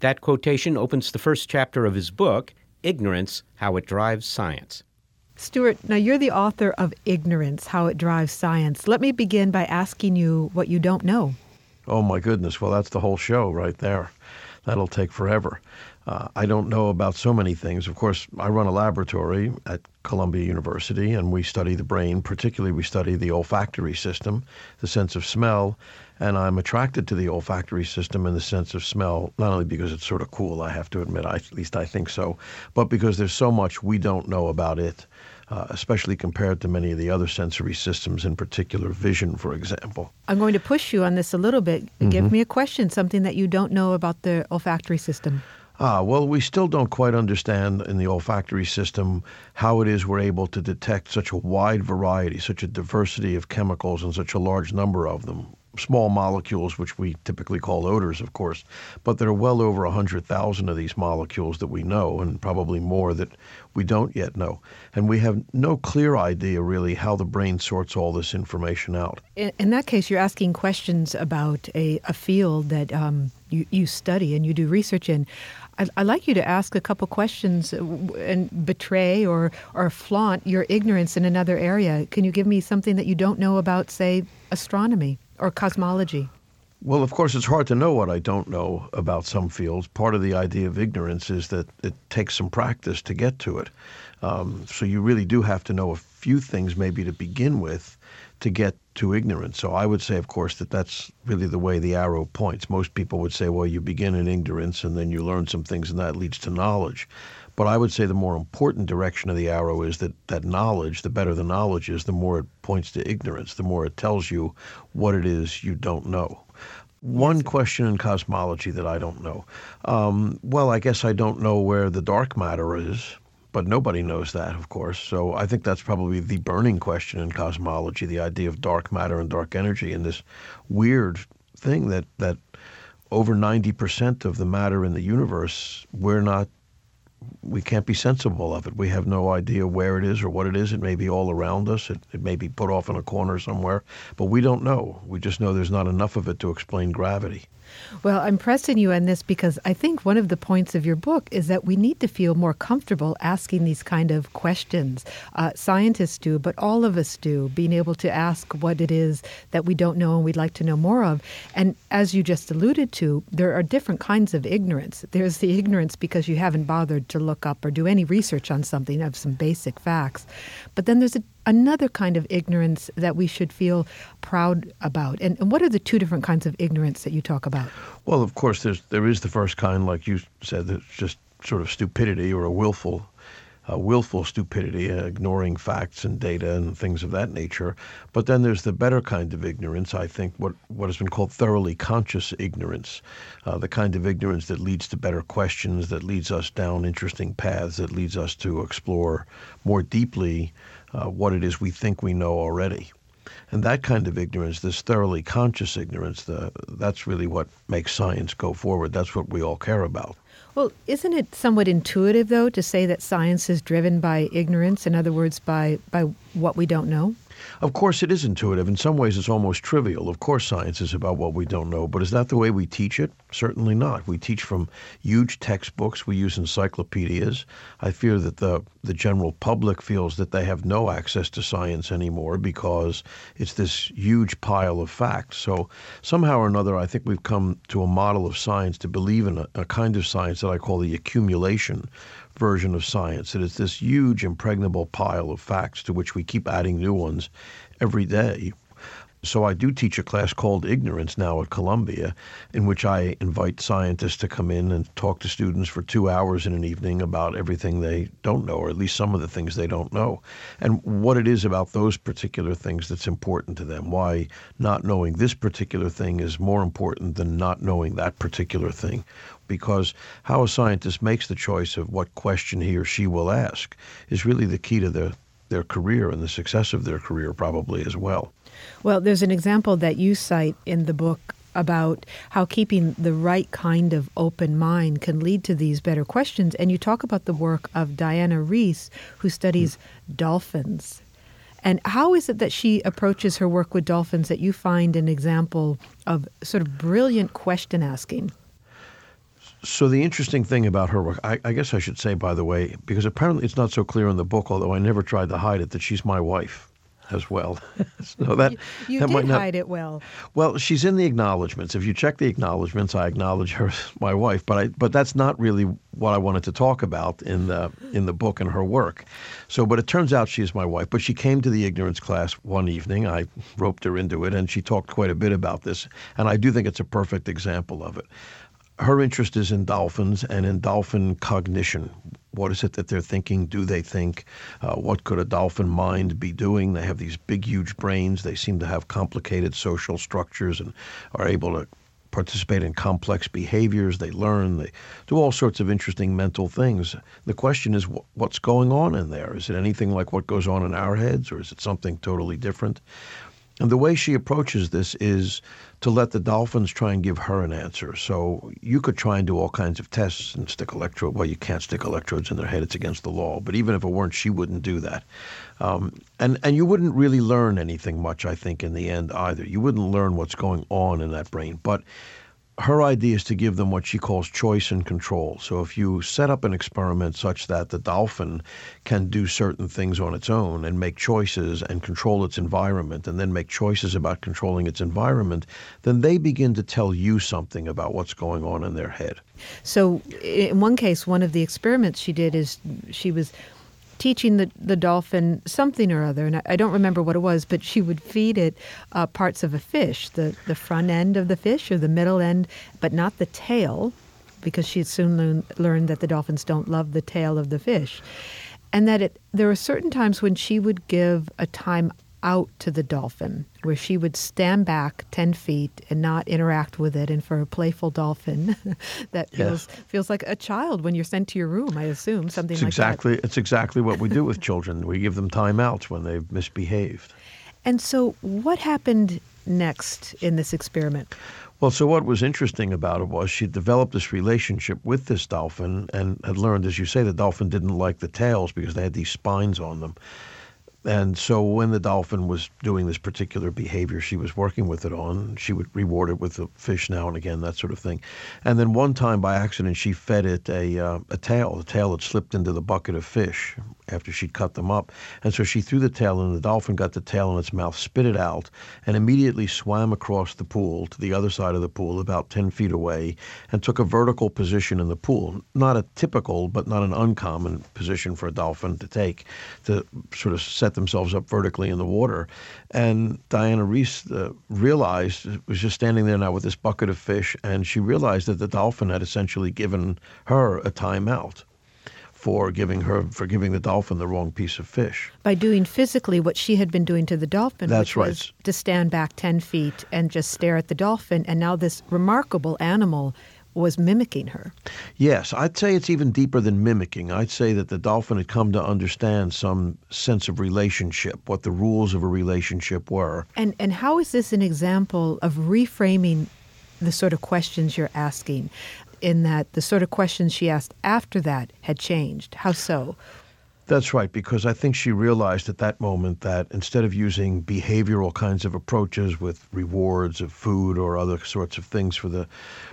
That quotation opens the first chapter of his book, Ignorance How It Drives Science. Stuart, now you're the author of Ignorance How It Drives Science. Let me begin by asking you what you don't know. Oh my goodness! Well, that's the whole show right there. That'll take forever. Uh, I don't know about so many things. Of course, I run a laboratory at Columbia University, and we study the brain. Particularly, we study the olfactory system, the sense of smell. And I'm attracted to the olfactory system and the sense of smell, not only because it's sort of cool, I have to admit, I, at least I think so, but because there's so much we don't know about it. uh, especially compared to many of the other sensory systems, in particular vision, for example. I'm going to push you on this a little bit. Give Mhm. me a question, something that you don't know about the olfactory system. Ah, well, we still don't quite understand in the olfactory system how it is we're able to detect such a wide variety, such a diversity of chemicals and such a large number of them. Small molecules, which we typically call odors, of course, but there are well over 100,000 of these molecules that we know, and probably more that we don't yet know. And we have no clear idea, really, how the brain sorts all this information out. In, in that case, you're asking questions about a, a field that um, you, you study and you do research in. I'd, I'd like you to ask a couple questions uh, and betray or, or flaunt your ignorance in another area. Can you give me something that you don't know about, say, astronomy or cosmology? Well, of course, it's hard to know what I don't know about some fields. Part of the idea of ignorance is that it takes some practice to get to it. Um, so you really do have to know a few things maybe to begin with to get to ignorance. So I would say, of course, that that's really the way the arrow points. Most people would say, well, you begin in ignorance and then you learn some things and that leads to knowledge. But I would say the more important direction of the arrow is that that knowledge, the better the knowledge is, the more it points to ignorance, the more it tells you what it is you don't know. One question in cosmology that I don't know. Um, well, I guess I don't know where the dark matter is, but nobody knows that, of course. So I think that's probably the burning question in cosmology the idea of dark matter and dark energy, and this weird thing that, that over 90% of the matter in the universe, we're not we can't be sensible of it. We have no idea where it is or what it is. It may be all around us. It, it may be put off in a corner somewhere, but we don't know. We just know there's not enough of it to explain gravity. Well, I'm pressing you on this because I think one of the points of your book is that we need to feel more comfortable asking these kind of questions. Uh, scientists do, but all of us do, being able to ask what it is that we don't know and we'd like to know more of. And as you just alluded to, there are different kinds of ignorance. There's the ignorance because you haven't bothered to look up or do any research on something of some basic facts. But then there's a another kind of ignorance that we should feel proud about. And, and what are the two different kinds of ignorance that you talk about? Well, of course, there's there is the first kind, like you said, that's just sort of stupidity or a willful, uh, willful stupidity, uh, ignoring facts and data and things of that nature. But then there's the better kind of ignorance. I think what what has been called thoroughly conscious ignorance, uh, the kind of ignorance that leads to better questions, that leads us down interesting paths, that leads us to explore more deeply uh, what it is we think we know already. And that kind of ignorance, this thoroughly conscious ignorance, the, that's really what makes science go forward. That's what we all care about. Well, isn't it somewhat intuitive, though, to say that science is driven by ignorance? In other words, by, by what we don't know? Of course, it is intuitive. In some ways, it's almost trivial. Of course, science is about what we don't know, but is that the way we teach it? Certainly not. We teach from huge textbooks, we use encyclopedias. I fear that the, the general public feels that they have no access to science anymore because it's this huge pile of facts. So, somehow or another, I think we've come to a model of science to believe in a, a kind of science that I call the accumulation version of science. It is this huge, impregnable pile of facts to which we keep adding new ones every day. So I do teach a class called Ignorance now at Columbia, in which I invite scientists to come in and talk to students for two hours in an evening about everything they don't know, or at least some of the things they don't know, and what it is about those particular things that's important to them. Why not knowing this particular thing is more important than not knowing that particular thing. Because how a scientist makes the choice of what question he or she will ask is really the key to the, their career and the success of their career, probably as well. Well, there's an example that you cite in the book about how keeping the right kind of open mind can lead to these better questions. And you talk about the work of Diana Reiss, who studies dolphins. And how is it that she approaches her work with dolphins that you find an example of sort of brilliant question asking? So the interesting thing about her work, I, I, guess I should say, by the way, because apparently it's not so clear in the book, although I never tried to hide it, that she's my wife as well. (laughs) so that you, you that did might not, hide it well. Well, she's in the acknowledgments. If you check the acknowledgments, I acknowledge her as my wife, but I but that's not really what I wanted to talk about in the in the book and her work. So, but it turns out she is my wife. But she came to the ignorance class one evening. I roped her into it, and she talked quite a bit about this. And I do think it's a perfect example of it her interest is in dolphins and in dolphin cognition. What is it that they're thinking? Do they think? Uh, what could a dolphin mind be doing? They have these big, huge brains. They seem to have complicated social structures and are able to participate in complex behaviors. They learn. They do all sorts of interesting mental things. The question is, wh- what's going on in there? Is it anything like what goes on in our heads, or is it something totally different? And the way she approaches this is to let the dolphins try and give her an answer. So you could try and do all kinds of tests and stick electrode. Well, you can't stick electrodes in their head; it's against the law. But even if it weren't, she wouldn't do that. Um, and and you wouldn't really learn anything much, I think, in the end either. You wouldn't learn what's going on in that brain, but her idea is to give them what she calls choice and control. So if you set up an experiment such that the dolphin can do certain things on its own and make choices and control its environment and then make choices about controlling its environment, then they begin to tell you something about what's going on in their head. So, in one case, one of the experiments she did is she was teaching the, the dolphin something or other, and I, I don't remember what it was, but she would feed it uh, parts of a fish, the, the front end of the fish or the middle end, but not the tail, because she had soon learn, learned that the dolphins don't love the tail of the fish. And that it, there were certain times when she would give a time out to the dolphin, where she would stand back 10 feet and not interact with it. And for a playful dolphin, (laughs) that Yes. feels, feels like a child when you're sent to your room, I assume, something It's like exactly it's exactly what we do with children. We give them timeouts when they've misbehaved. And so, what happened next in this experiment? Well, so what was interesting about it was she developed this relationship with this dolphin and had learned, as you say, the dolphin didn't like the tails because they had these spines on them. And so when the dolphin was doing this particular behavior she was working with it on, she would reward it with a fish now and again, that sort of thing. And then one time by accident, she fed it a, uh, a tail. The tail had slipped into the bucket of fish after she'd cut them up. And so she threw the tail in, the dolphin got the tail in its mouth, spit it out, and immediately swam across the pool to the other side of the pool, about 10 feet away, and took a vertical position in the pool. Not a typical, but not an uncommon position for a dolphin to take, to sort of set themselves up vertically in the water. And Diana Reiss uh, realized, was just standing there now with this bucket of fish, and she realized that the dolphin had essentially given her a timeout for giving her for giving the dolphin the wrong piece of fish. By doing physically what she had been doing to the dolphin, That's which right. was to stand back 10 feet and just stare at the dolphin. And now this remarkable animal was mimicking her. Yes, I'd say it's even deeper than mimicking. I'd say that the dolphin had come to understand some sense of relationship, what the rules of a relationship were. And, and how is this an example of reframing the sort of questions you're asking? In that the sort of questions she asked after that had changed. How so? That's right, because I think she realized at that moment that instead of using behavioral kinds of approaches with rewards of food or other sorts of things for the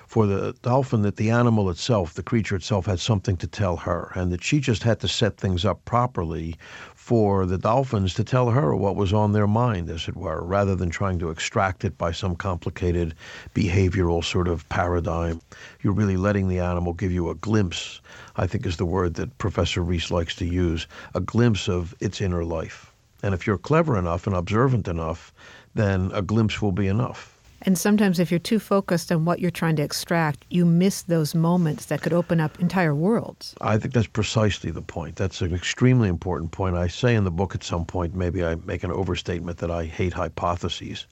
for the dolphin, that the animal itself, the creature itself, had something to tell her, and that she just had to set things up properly for the dolphins to tell her what was on their mind, as it were, rather than trying to extract it by some complicated behavioral sort of paradigm. You're really letting the animal give you a glimpse, I think is the word that Professor Reiss likes to use, a glimpse of its inner life. And if you're clever enough and observant enough, then a glimpse will be enough. And sometimes, if you're too focused on what you're trying to extract, you miss those moments that could open up entire worlds. I think that's precisely the point. That's an extremely important point. I say in the book at some point, maybe I make an overstatement that I hate hypotheses.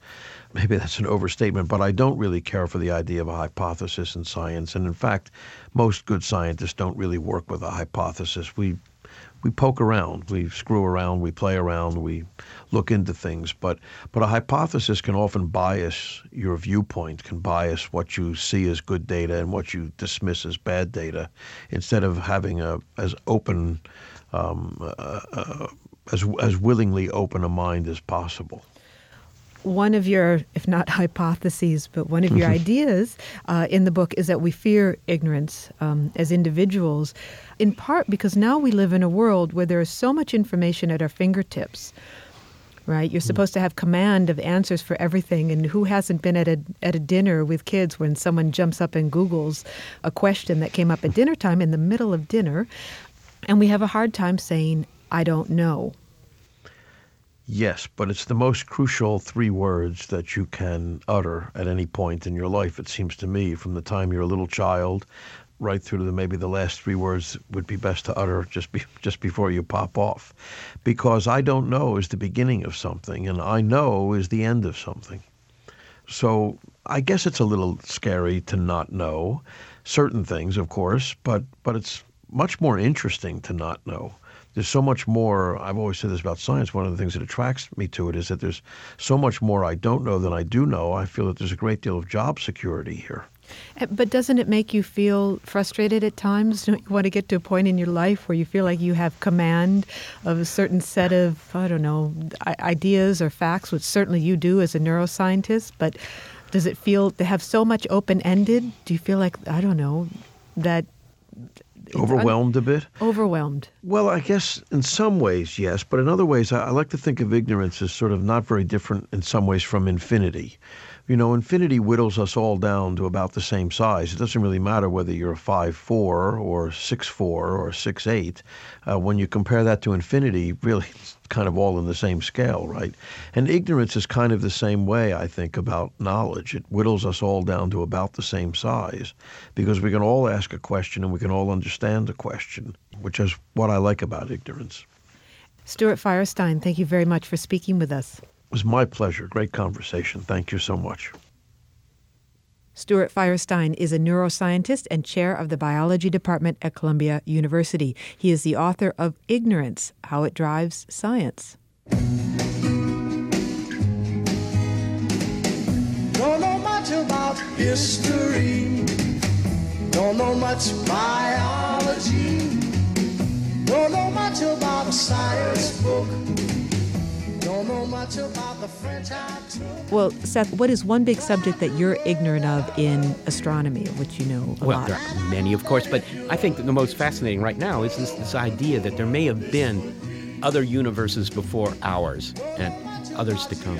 Maybe that's an overstatement, but I don't really care for the idea of a hypothesis in science. And in fact, most good scientists don't really work with a hypothesis. We we poke around, we screw around, we play around, we look into things. But but a hypothesis can often bias your viewpoint, can bias what you see as good data and what you dismiss as bad data, instead of having a as open, um, uh, uh, as as willingly open a mind as possible. One of your, if not hypotheses, but one of your ideas uh, in the book is that we fear ignorance um, as individuals, in part because now we live in a world where there is so much information at our fingertips. Right, you're supposed to have command of answers for everything, and who hasn't been at a at a dinner with kids when someone jumps up and Google's a question that came up at dinner time in the middle of dinner, and we have a hard time saying I don't know. Yes, but it's the most crucial three words that you can utter at any point in your life, it seems to me, from the time you're a little child, right through to the, maybe the last three words would be best to utter just be, (laughs) just before you pop off, because I don't know is the beginning of something, and I know is the end of something. So I guess it's a little scary to not know certain things, of course, but but it's much more interesting to not know. There's so much more. I've always said this about science. One of the things that attracts me to it is that there's so much more I don't know than I do know. I feel that there's a great deal of job security here. Uh, But doesn't it make you feel frustrated at times? (laughs) Don't you want to get to a point in your life where you feel like you have command of a certain set of, I don't know, ideas or facts, which certainly you do as a neuroscientist, but does it feel to have so much open ended? Do you feel like, I don't know, that un- Overwhelmed a bit? overwhelmed? Well, I guess in some ways, yes, but in other ways, I, I like to think of ignorance as sort of not very different in some ways from infinity. You know, infinity whittles us all down to about the same size. It doesn't really matter whether you're a five four or six four or six eight. Uh, when you compare that to infinity, really, (laughs) it's kind of all in the same scale, right? And ignorance is kind of the same way, I think, about knowledge. It whittles us all down to about the same size because we can all ask a question and we can all understand the question, which is what I like about ignorance. Stuart Firestein, thank you very much for speaking with us. It was my pleasure. Great conversation. Thank you so much. Stuart Firestein is a neuroscientist and chair of the biology department at Columbia University. He is the author of Ignorance How It Drives Science. Don't know much about history. Don't know much biology. Don't know much about a science book. Well, Seth, what is one big subject that you're ignorant of in astronomy, which you know a Well, lot? there are many, of course, but I think that the most fascinating right now is this, this idea that there may have been other universes before ours and others to come.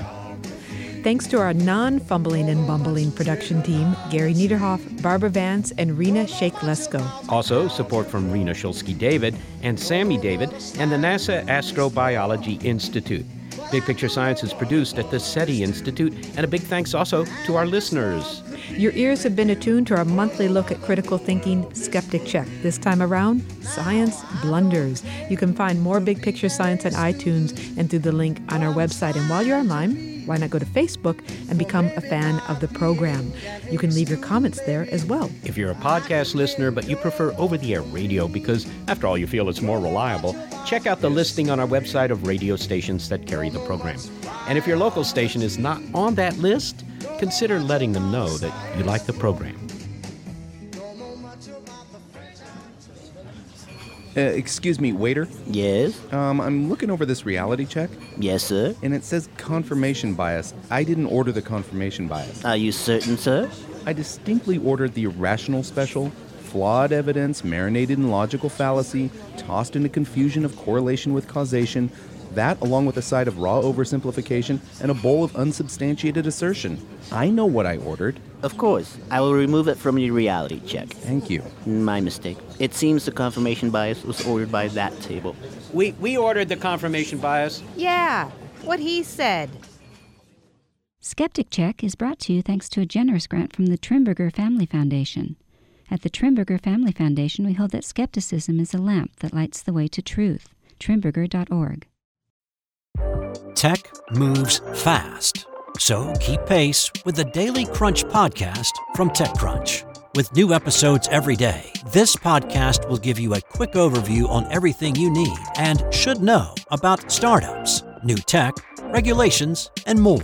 Thanks to our non fumbling and bumbling production team Gary Niederhoff, Barbara Vance, and Rena Sheikh Lesko. Also, support from Rena Shulsky David and Sammy David and the NASA Astrobiology Institute. Big Picture Science is produced at the SETI Institute, and a big thanks also to our listeners. Your ears have been attuned to our monthly look at critical thinking Skeptic Check. This time around, Science Blunders. You can find more Big Picture Science on iTunes and through the link on our website. And while you're online, why not go to Facebook and become a fan of the program? You can leave your comments there as well. If you're a podcast listener but you prefer over the air radio because, after all, you feel it's more reliable, check out the listing on our website of radio stations that carry the program. And if your local station is not on that list, consider letting them know that you like the program. Uh, excuse me, waiter? Yes? Um, I'm looking over this reality check. Yes, sir. And it says confirmation bias. I didn't order the confirmation bias. Are you certain, sir? I distinctly ordered the irrational special, flawed evidence, marinated in logical fallacy, tossed into confusion of correlation with causation, that along with a side of raw oversimplification and a bowl of unsubstantiated assertion. I know what I ordered. Of course. I will remove it from your reality check. Thank you. My mistake. It seems the confirmation bias was ordered by that table. We, we ordered the confirmation bias. Yeah, what he said. Skeptic Check is brought to you thanks to a generous grant from the Trimberger Family Foundation. At the Trimberger Family Foundation, we hold that skepticism is a lamp that lights the way to truth. Trimberger.org. Tech moves fast. So keep pace with the Daily Crunch podcast from TechCrunch. With new episodes every day, this podcast will give you a quick overview on everything you need and should know about startups, new tech, regulations, and more.